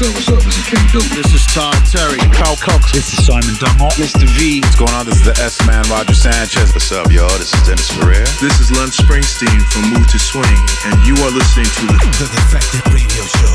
What's up, what's up? This is Kenny Dope. This is Todd Terry. Carl Cox. This is Simon Dunmore. Mr. V. What's going on? This is the S-Man, Roger Sanchez. What's up, y'all? This is Dennis Ferrer. This is Lem Springsteen from Mood II Swing, and you are listening to the, the Defected Radio Show.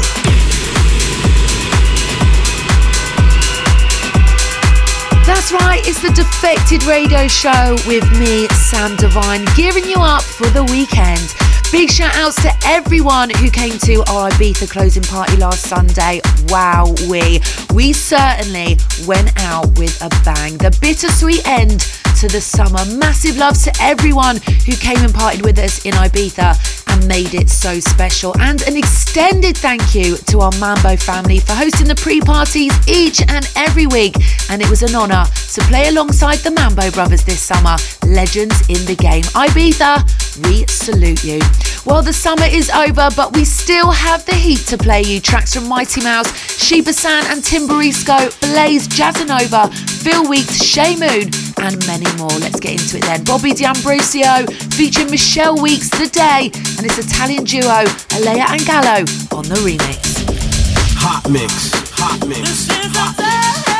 That's right, it's the Defected Radio Show with me, Sam Divine, gearing you up for the weekend. Big shout outs to everyone who came to our Ibiza closing party last Sunday. Wow, we we certainly went out with a bang. The bittersweet end to the summer. Massive loves to everyone who came and partied with us in Ibiza and made it so special. And an extended thank you to our Mambo family for hosting the pre parties each and every week. And it was an honour to play alongside the Mambo brothers this summer. Legends in the game. Ibiza, we salute you. Well, the summer is over, but we still have the heat to play you. Tracks from Mighty Mouse, Shiba San and Tim Baresko, Blaze, Jazzanova, Phil Weeks, Shay Moon, and many more. Let's get into it then. Bobby D'Ambrosio featuring Michelle Weeks, The Day, and its Italian duo, Alaia and Gallo, on the remix. Hot mix, hot mix. Hot mix.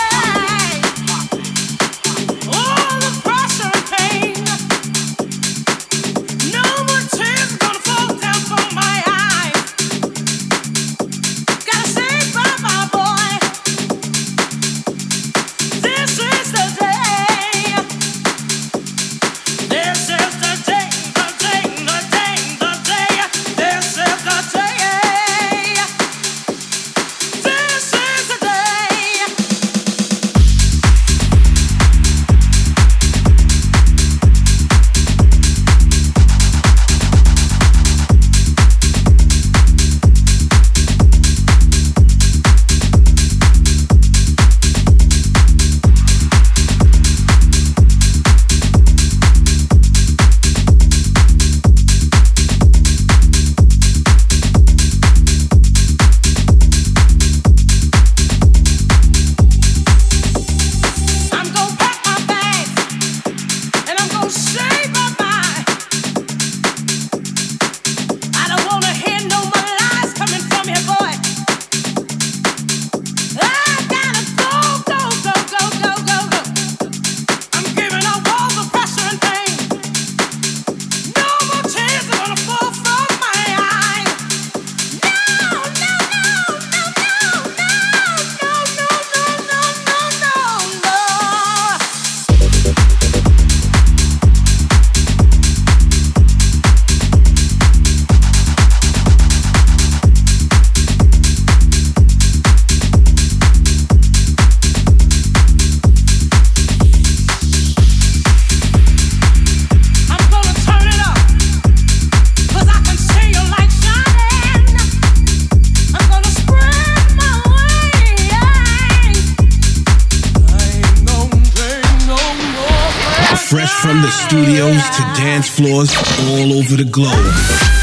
Floors all over the globe.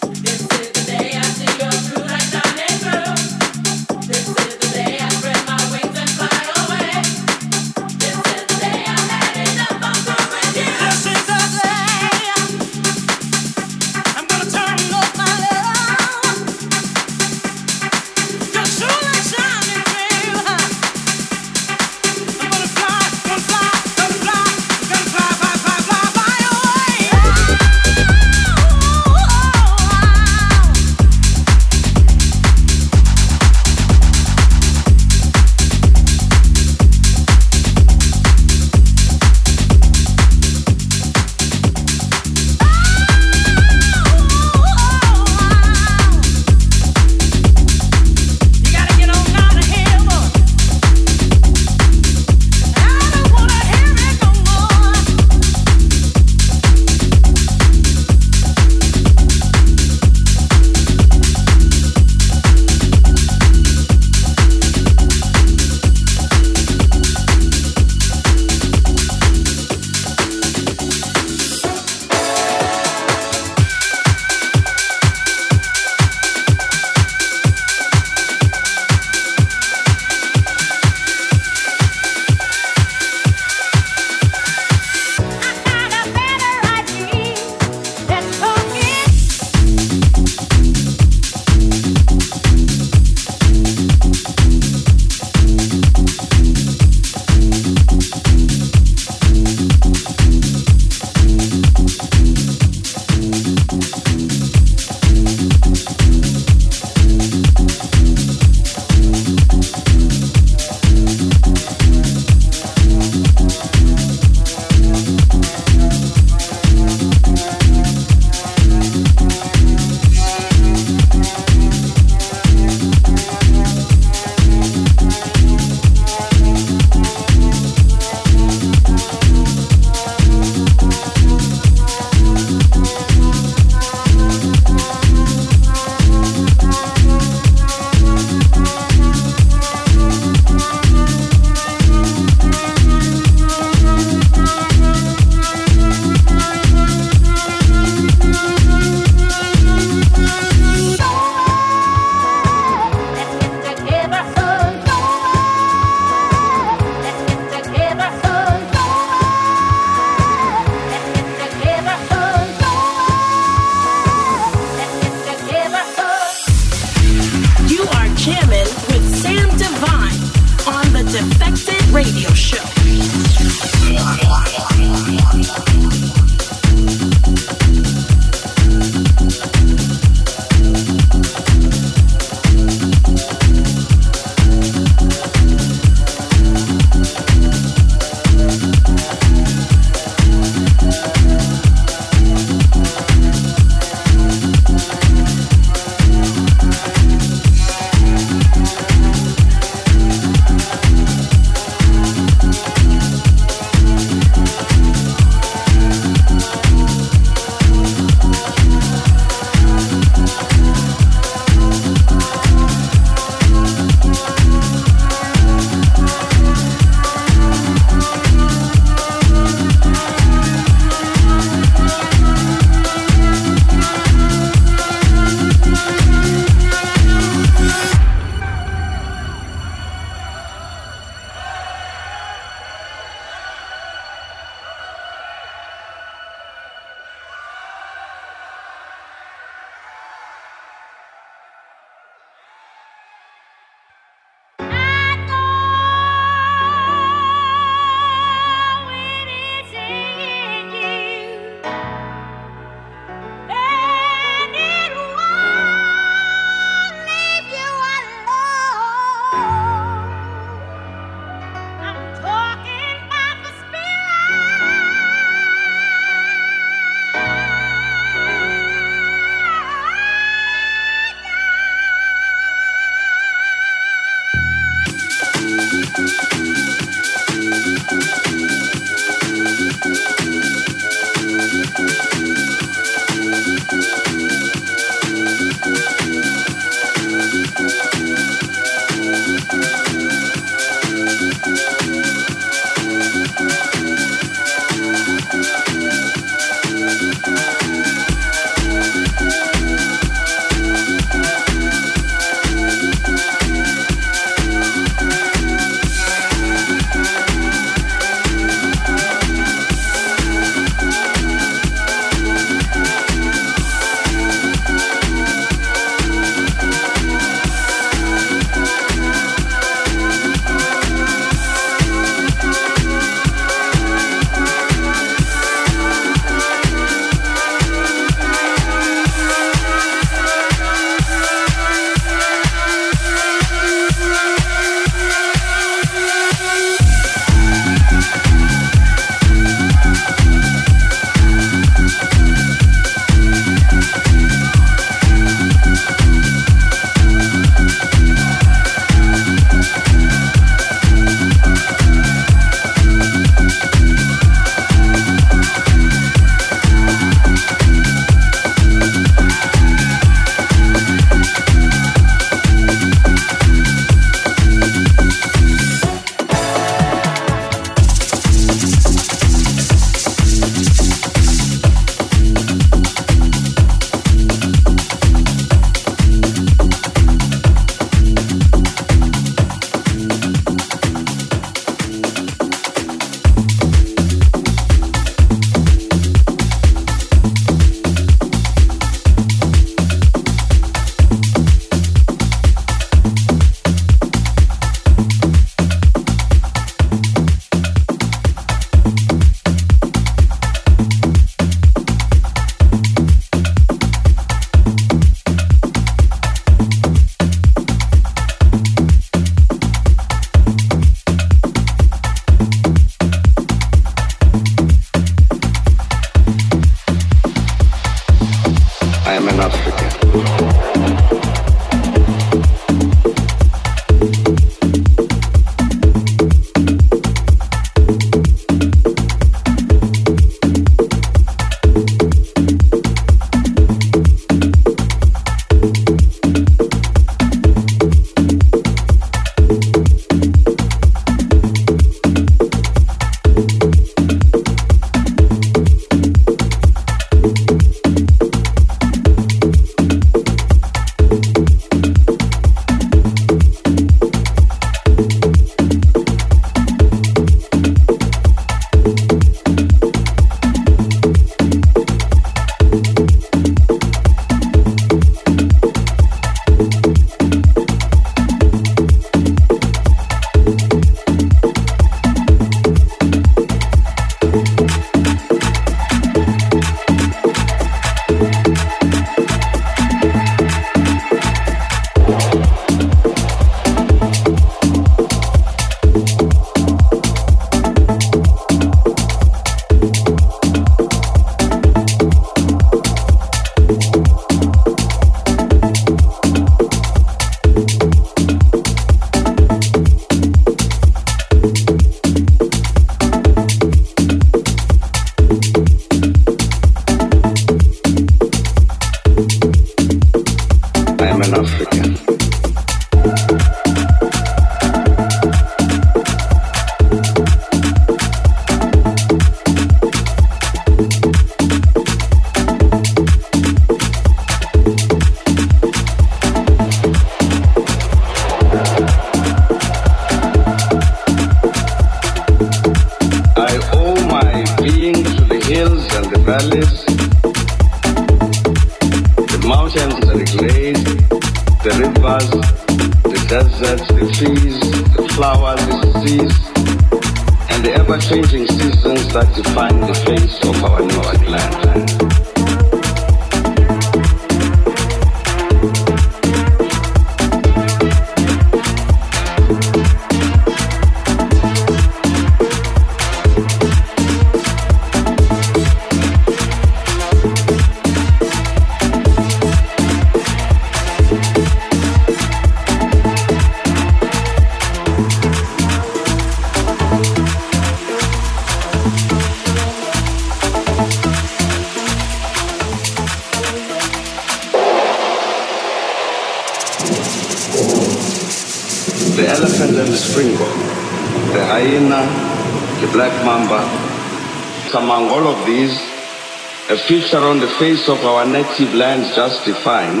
Feature on the face of our native lands just defined,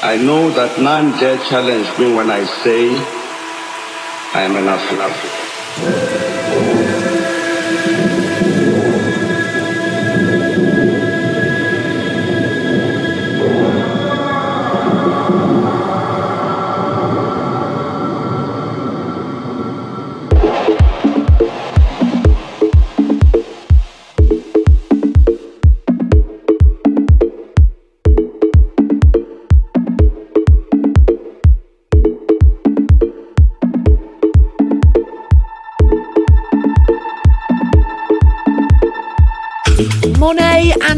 I know that none dare challenge me when I say I am an African.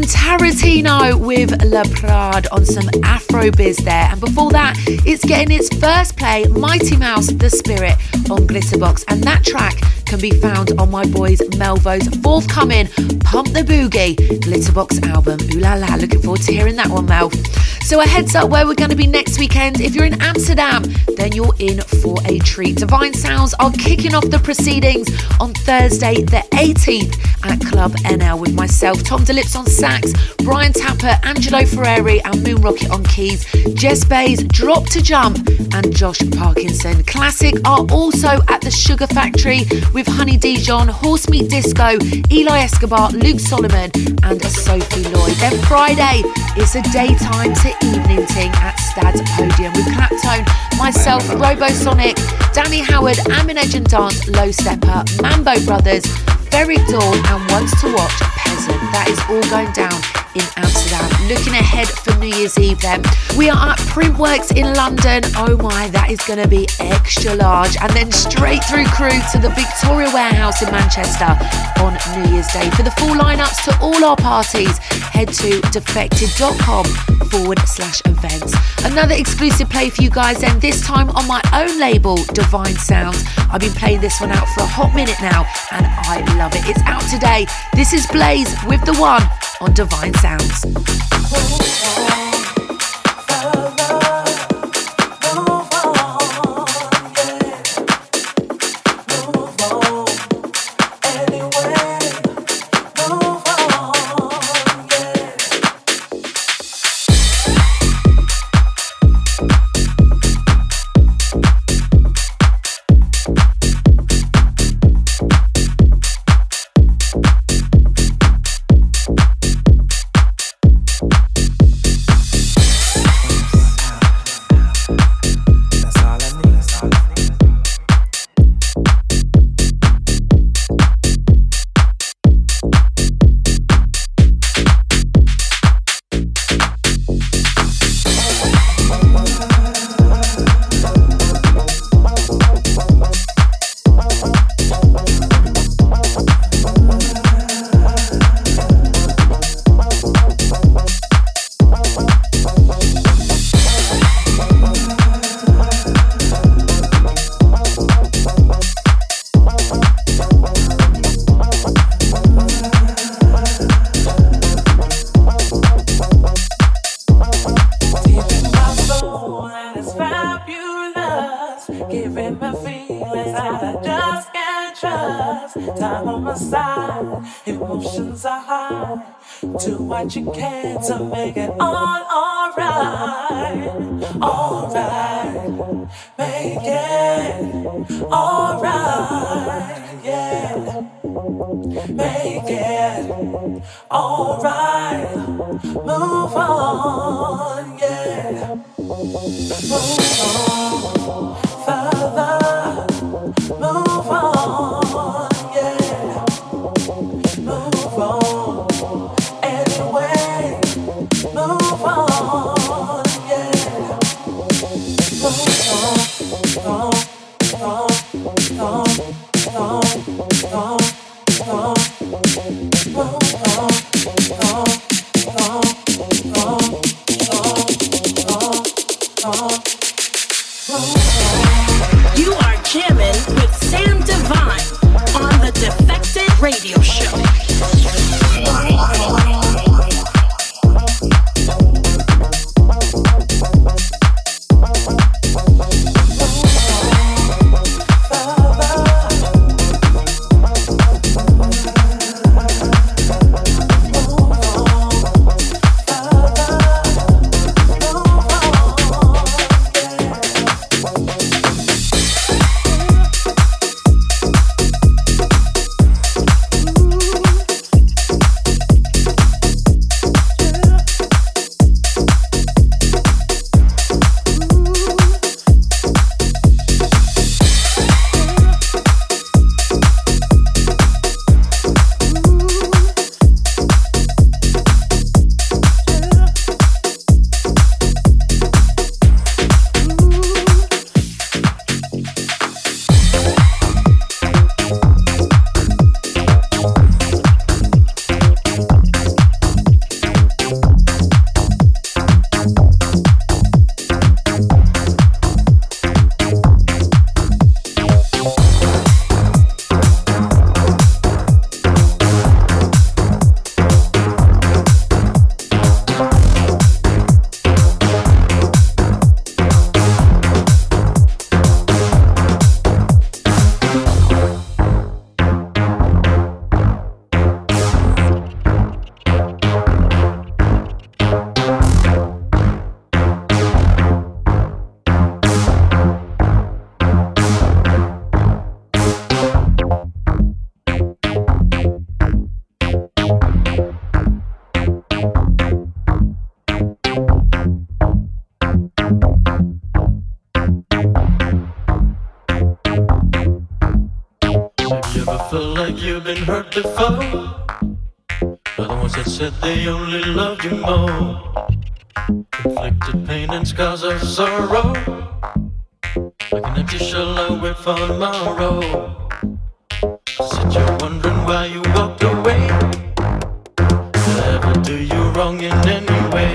Tarantino with La Prade on some Afro biz there. And before that, it's getting its first play, Mighty Mouse The Spirit on Glitterbox. And that track can be found on my boys Melvo's forthcoming Pump the Boogie Glitterbox album. Ooh la la, looking forward to hearing that one, Mel. So, a heads up where we're going to be next weekend. If you're in Amsterdam, then you're in for a treat. Divine Sounds are kicking off the proceedings on Thursday, the 18th at Club NL with myself, Tom DeLips on sax, Brian Tappert, Angelo Ferreri, and Moon Rocket on keys, Jess Bays, Drop to Jump, and Josh Parkinson. Classic are also at the Sugar Factory with Honey Dijon, Horse Meat Disco, Eli Escobar, Luke Solomon, and Sophie Lloyd. Then Friday is a daytime to evening ting at Stad's Podium with Claptone, myself, Robosonic, Danny Howard, Amine Edge and Dance, Low Steppa, Mambo Brothers, Ferreck Dawn, and Once to Watch Peasant. That is all going down in Amsterdam. Looking ahead for New New Year's Eve then. We are at Printworks in London. Oh my, that is going to be extra large. And then straight through crew to the Victoria Warehouse in Manchester on New Year's Day. For the full lineups to all our parties, head to defected.com forward slash events. Another exclusive play for you guys then, this time on my own label, Divine Sounds. I've been playing this one out for a hot minute now and I love it. It's out today. This is Blaze with the one on Divine Sounds. They only loved you more. Inflicted pain and scars of sorrow. Like an empty shell, I wait for tomorrow. Sit you're wondering why you walked away. Did I ever do you wrong in any way?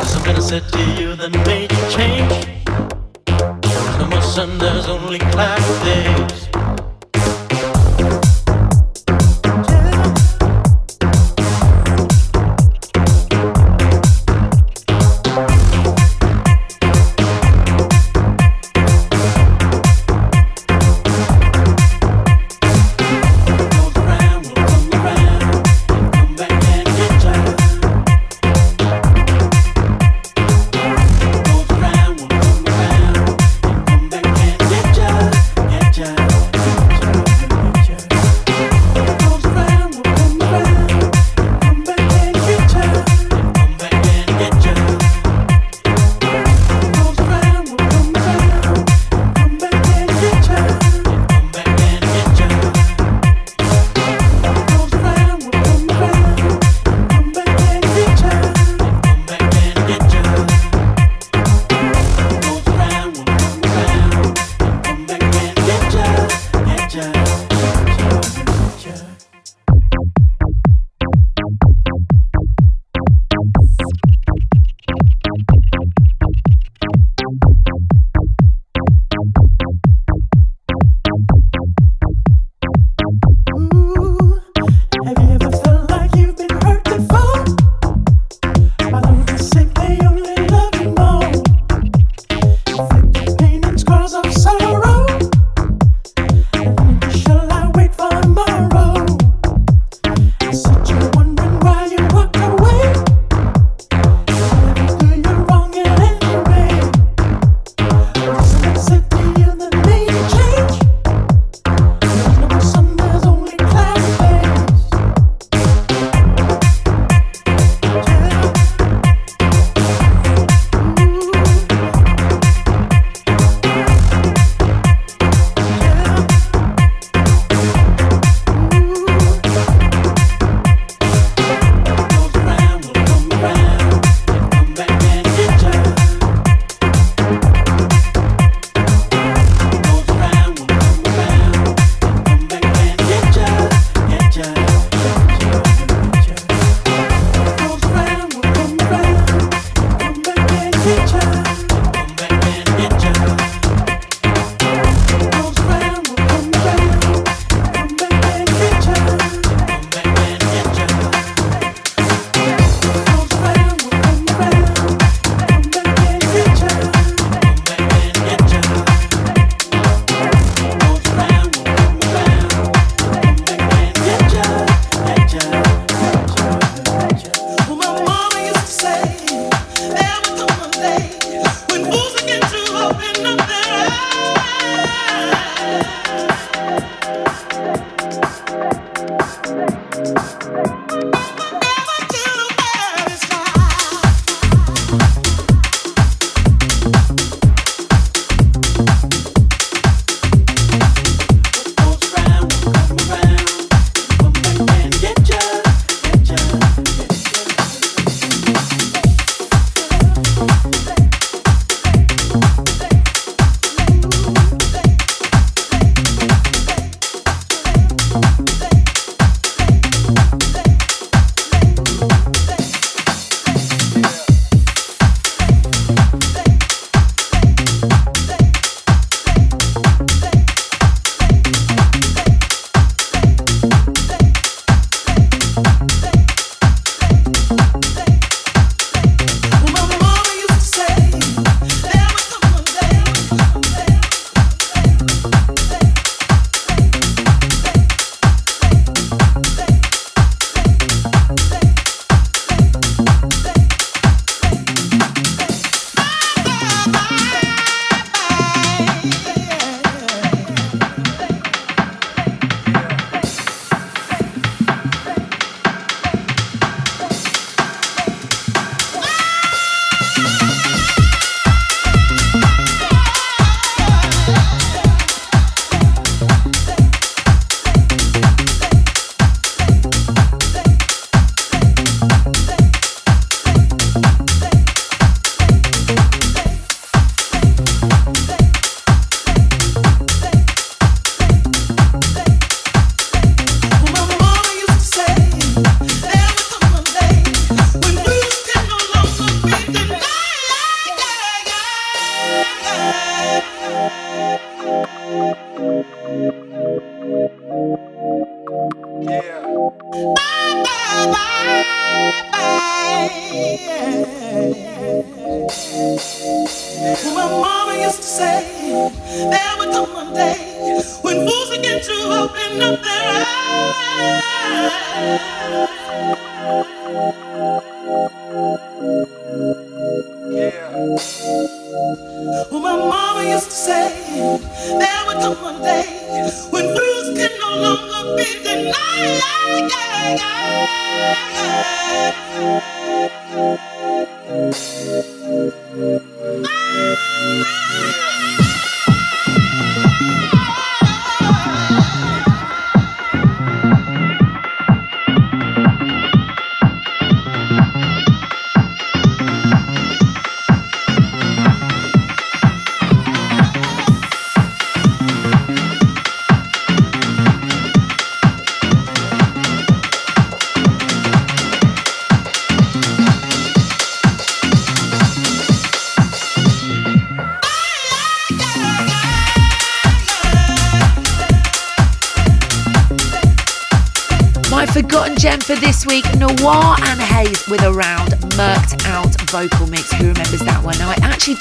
Is something I said to you that made you change? There's no more sun, there's only cloudy days.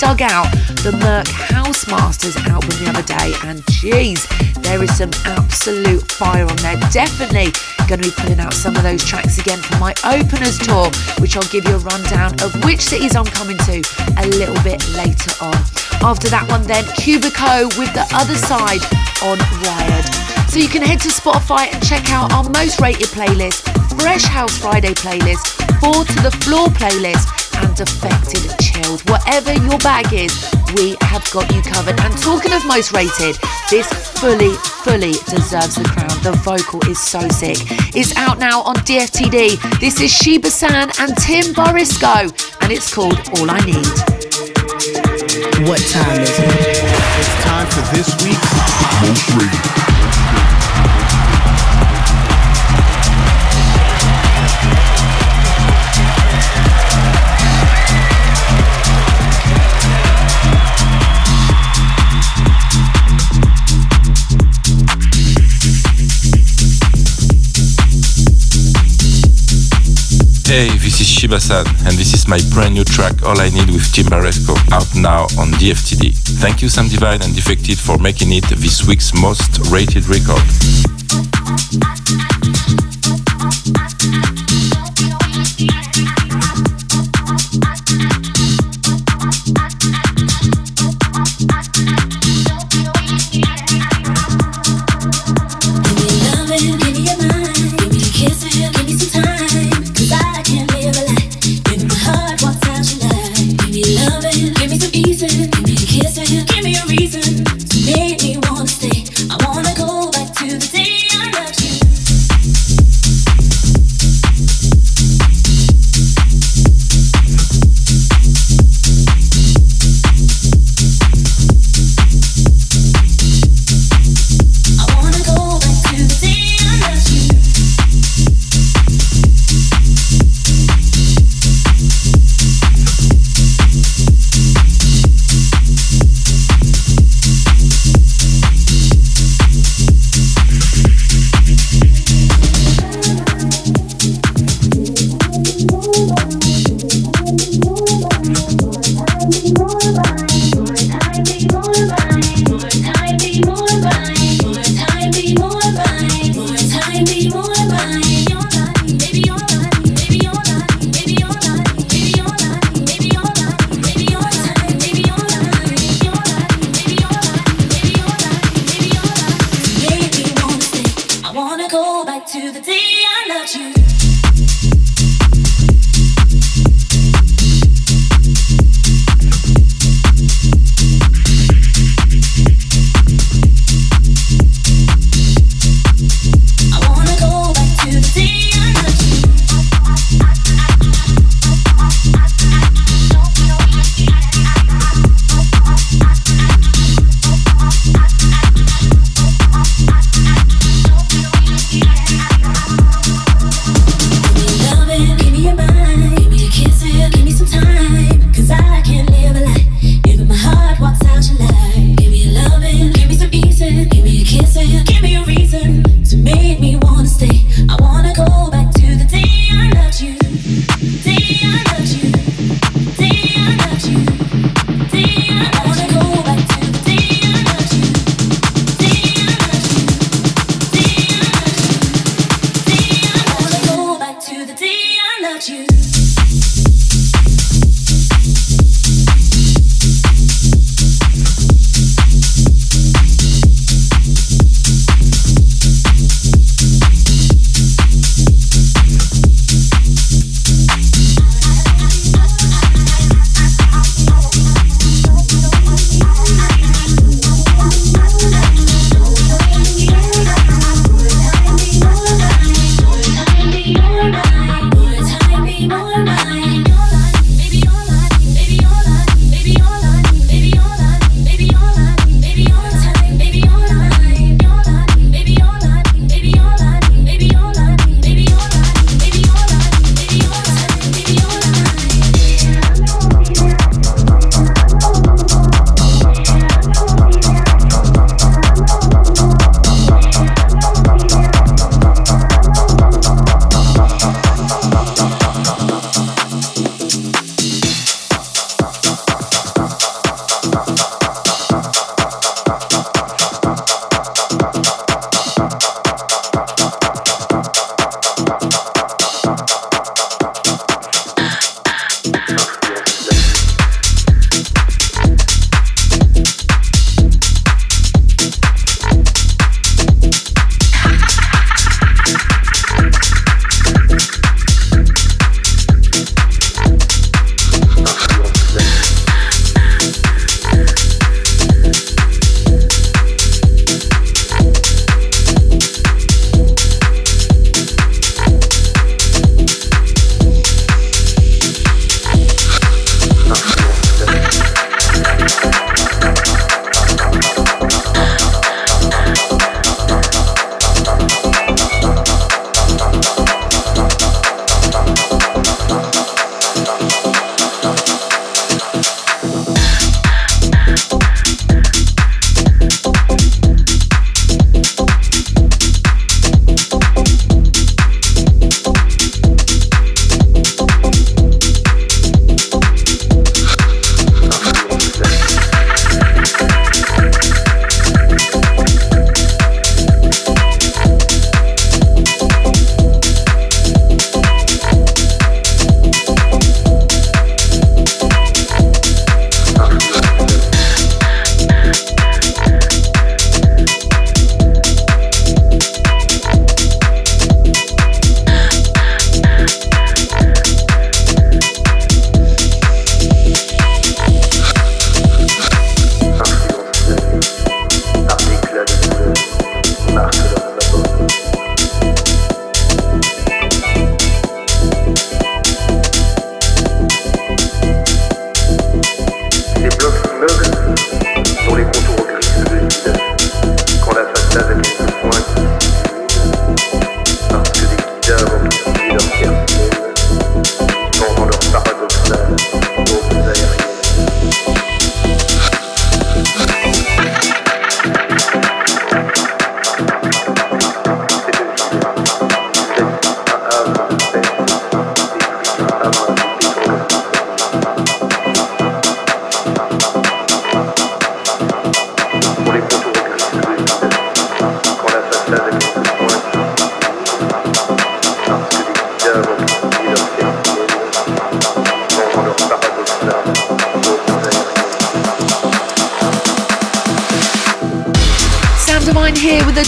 Dug out the Merk Housemasters album the other day, and geez, there is some absolute fire on there. Definitely going to be putting out some of those tracks again for my openers tour, which I'll give you a rundown of which cities I'm coming to a little bit later on. After that one, then Cubico with the other side on Wired. So you can head to Spotify and check out our most rated playlist Fresh House Friday playlist, Four to the Floor playlist, and Defected Chilled. Whatever your bag is, we have got you covered. And talking of most rated, this fully, fully deserves the crown. The vocal is so sick. It's out now on DFTD. This is Shiba San and Tim Baresko, and it's called All I Need. What time is it? It's time for this week's Most Rated. Hey, this is Shiba San, and this is my brand new track All I Need with Tim Baresko out now on DFTD. Thank you Sam Divine and Defected for making it this week's most rated record.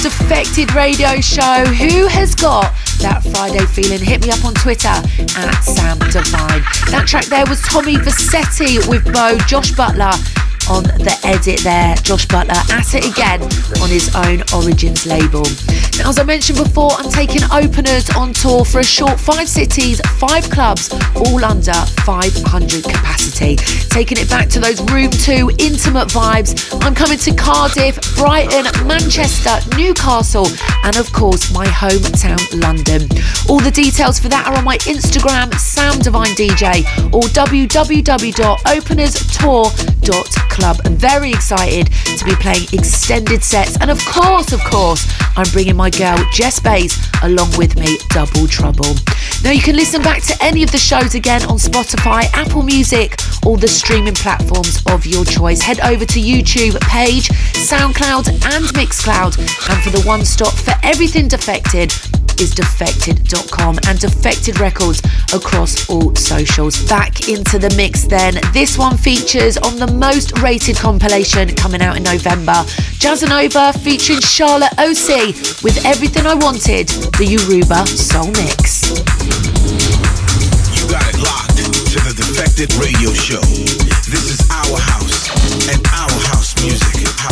Defected Radio Show. Who has got that Friday feeling? Hit me up on Twitter at Sam Divine. That track there was Tommy Vercetti with Bo, Josh Butler on the edit there. Josh Butler at it again on his own Origins label. Now, as I mentioned before, I'm taking openers on tour for a short five cities, five clubs, all under 500 capacity. Taking it back to those room two intimate vibes. I'm coming to Cardiff, Brighton, Manchester, Newcastle, and of course, my hometown, London. All the details for that are on my Instagram, Sam Divine DJ, or www.openerstour.club. I'm very excited to be playing extended sets, and of course, of course, I'm bringing my girl Jess Bays along with me, Double Trouble. Now you can listen back to any of the shows again on Spotify, Apple Music, or the streaming platforms of your choice. Head over to YouTube page, SoundCloud, and Mixcloud, and for the one stop for everything defected is defected.com and defected records across all socials. Back into the mix then. This one features on the most rated compilation coming out in November. Jazzanova featuring Charlotte OC with Everything I Wanted, the Yoruba Soul Mix. You got it locked Radio Show. This is our house and our. House music.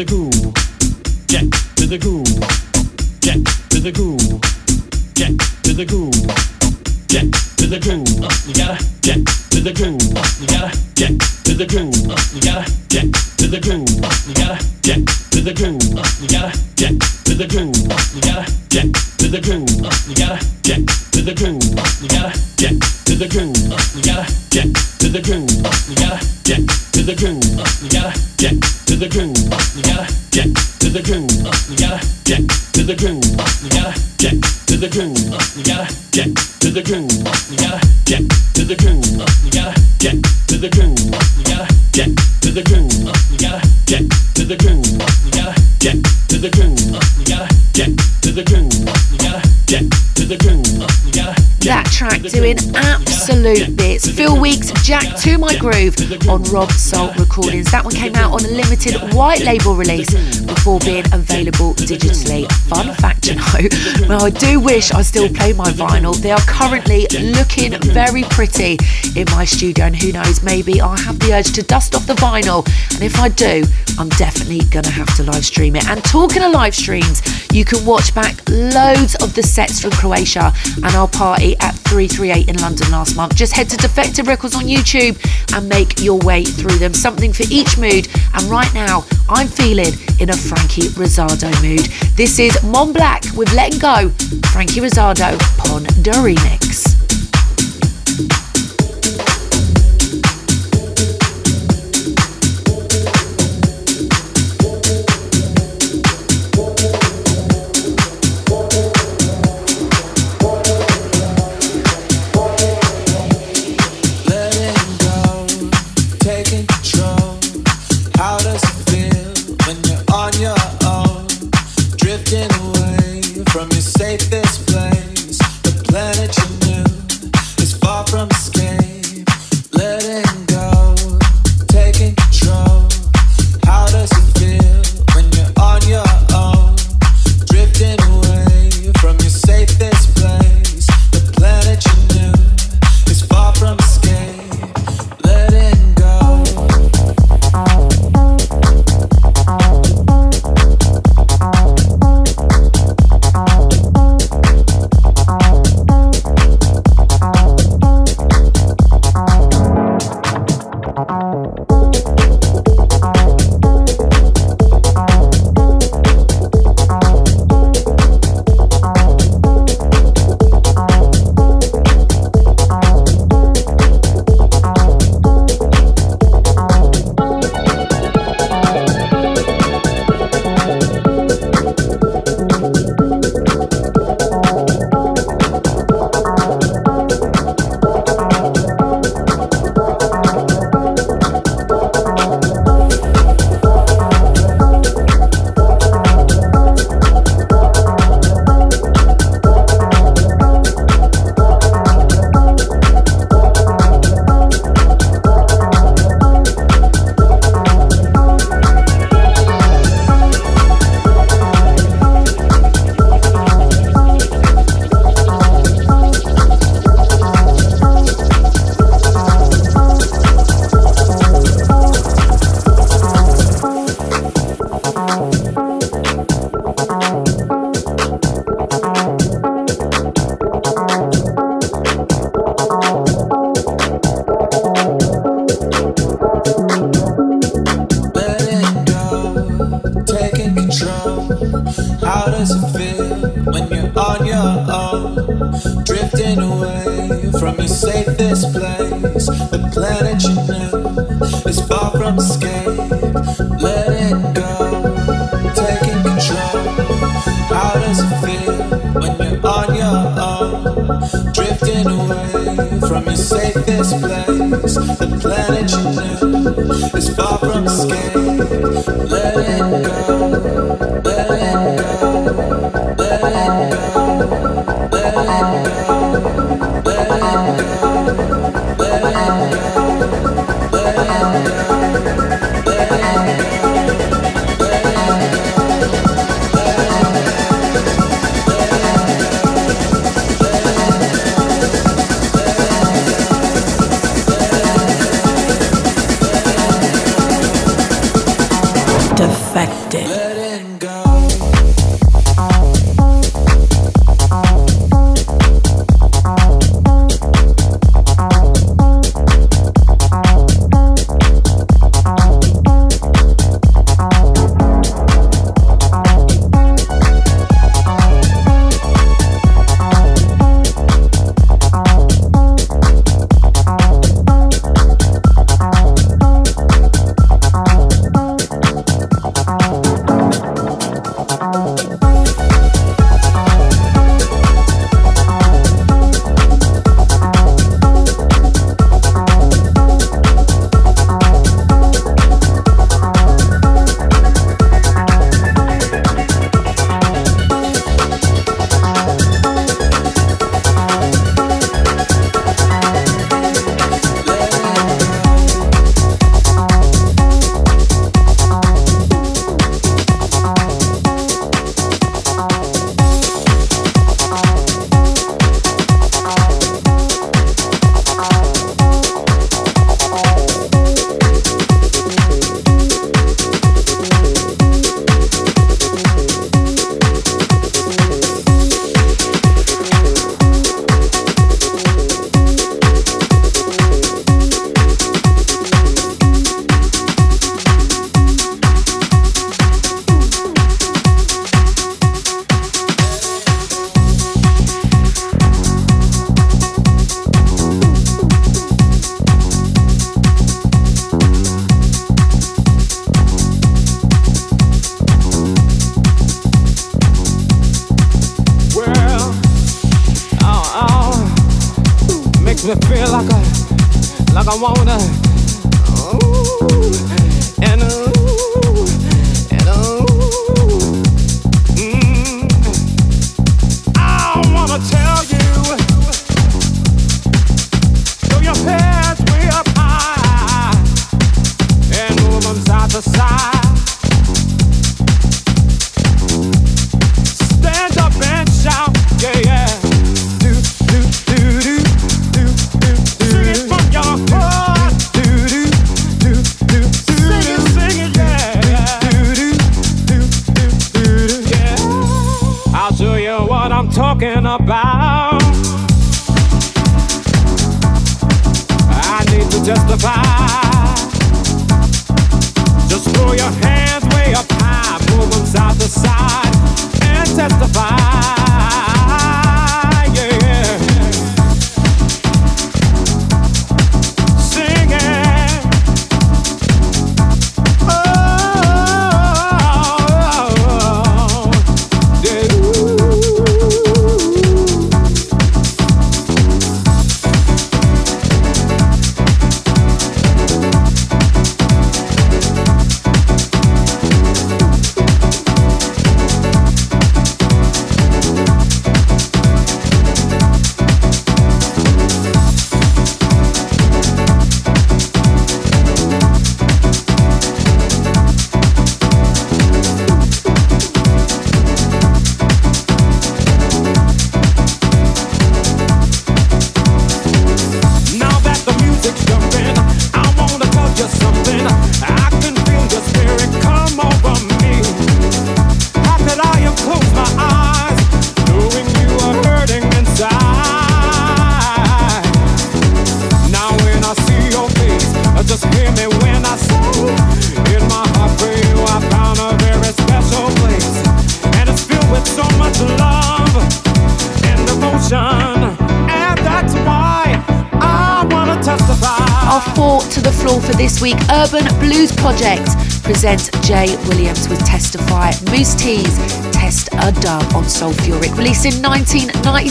the groove. Get to the groove. Get to the groove. Get to the groove. Get to the groove. You gotta get to the groove. You gotta get to the groove. You gotta get to the groove. You gotta get to the groove. You gotta get to the groove. You gotta get to the groove. You gotta get to the groove. You gotta get to the groove. You gotta get to the groove. You gotta get to the groove. You gotta get to the groove. the groove. You gotta jack to the groove. You gotta jack to the groove. On Robsoul Recordings. That one came out on a limited white label release before being available digitally. Fun fact, you know. Well, I do wish I still play my vinyl. They are currently looking very pretty in my studio, and who knows, maybe I'll have the urge to dust off the vinyl. And if I do, I'm definitely going to have to live stream it. And talking of live streams, you can watch back loads of the sets from Croatia and our party at 338 in London last month. Just head to Defected Records on YouTube and make your way through them. Something for each mood. And right now, I'm feeling in a Frankie Rosado mood. This is Mon Black with Letting Go. Frankie Rosado, Pon Remix. About. I need to testify.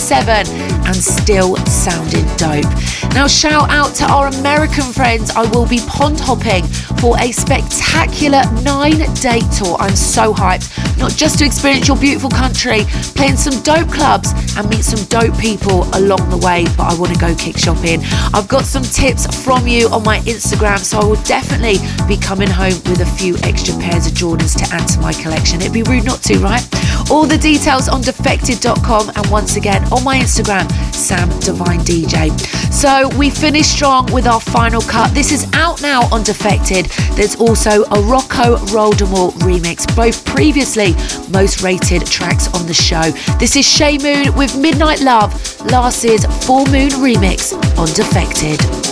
1997 and still sounding dope. Now, shout out to our American friends. I will be pond hopping for a spectacular nine day tour. I'm so hyped, not just to experience your beautiful country, playing some dope clubs and meet some dope people along the way, but I want to go kick shopping. I've got some tips from you on my Instagram, so I will definitely be coming home with a few extra pairs of Jordans to add to my collection. It'd be rude not to, right? All the details on defected.com and once again on my Instagram, Sam Divine DJ. So we finished strong with our final cut. This is out now on Defected. There's also a Rocco Roldemore remix, both previously most rated tracks on the show. This is Shay Moon with Midnight Love, year's Full Moon remix on Defected.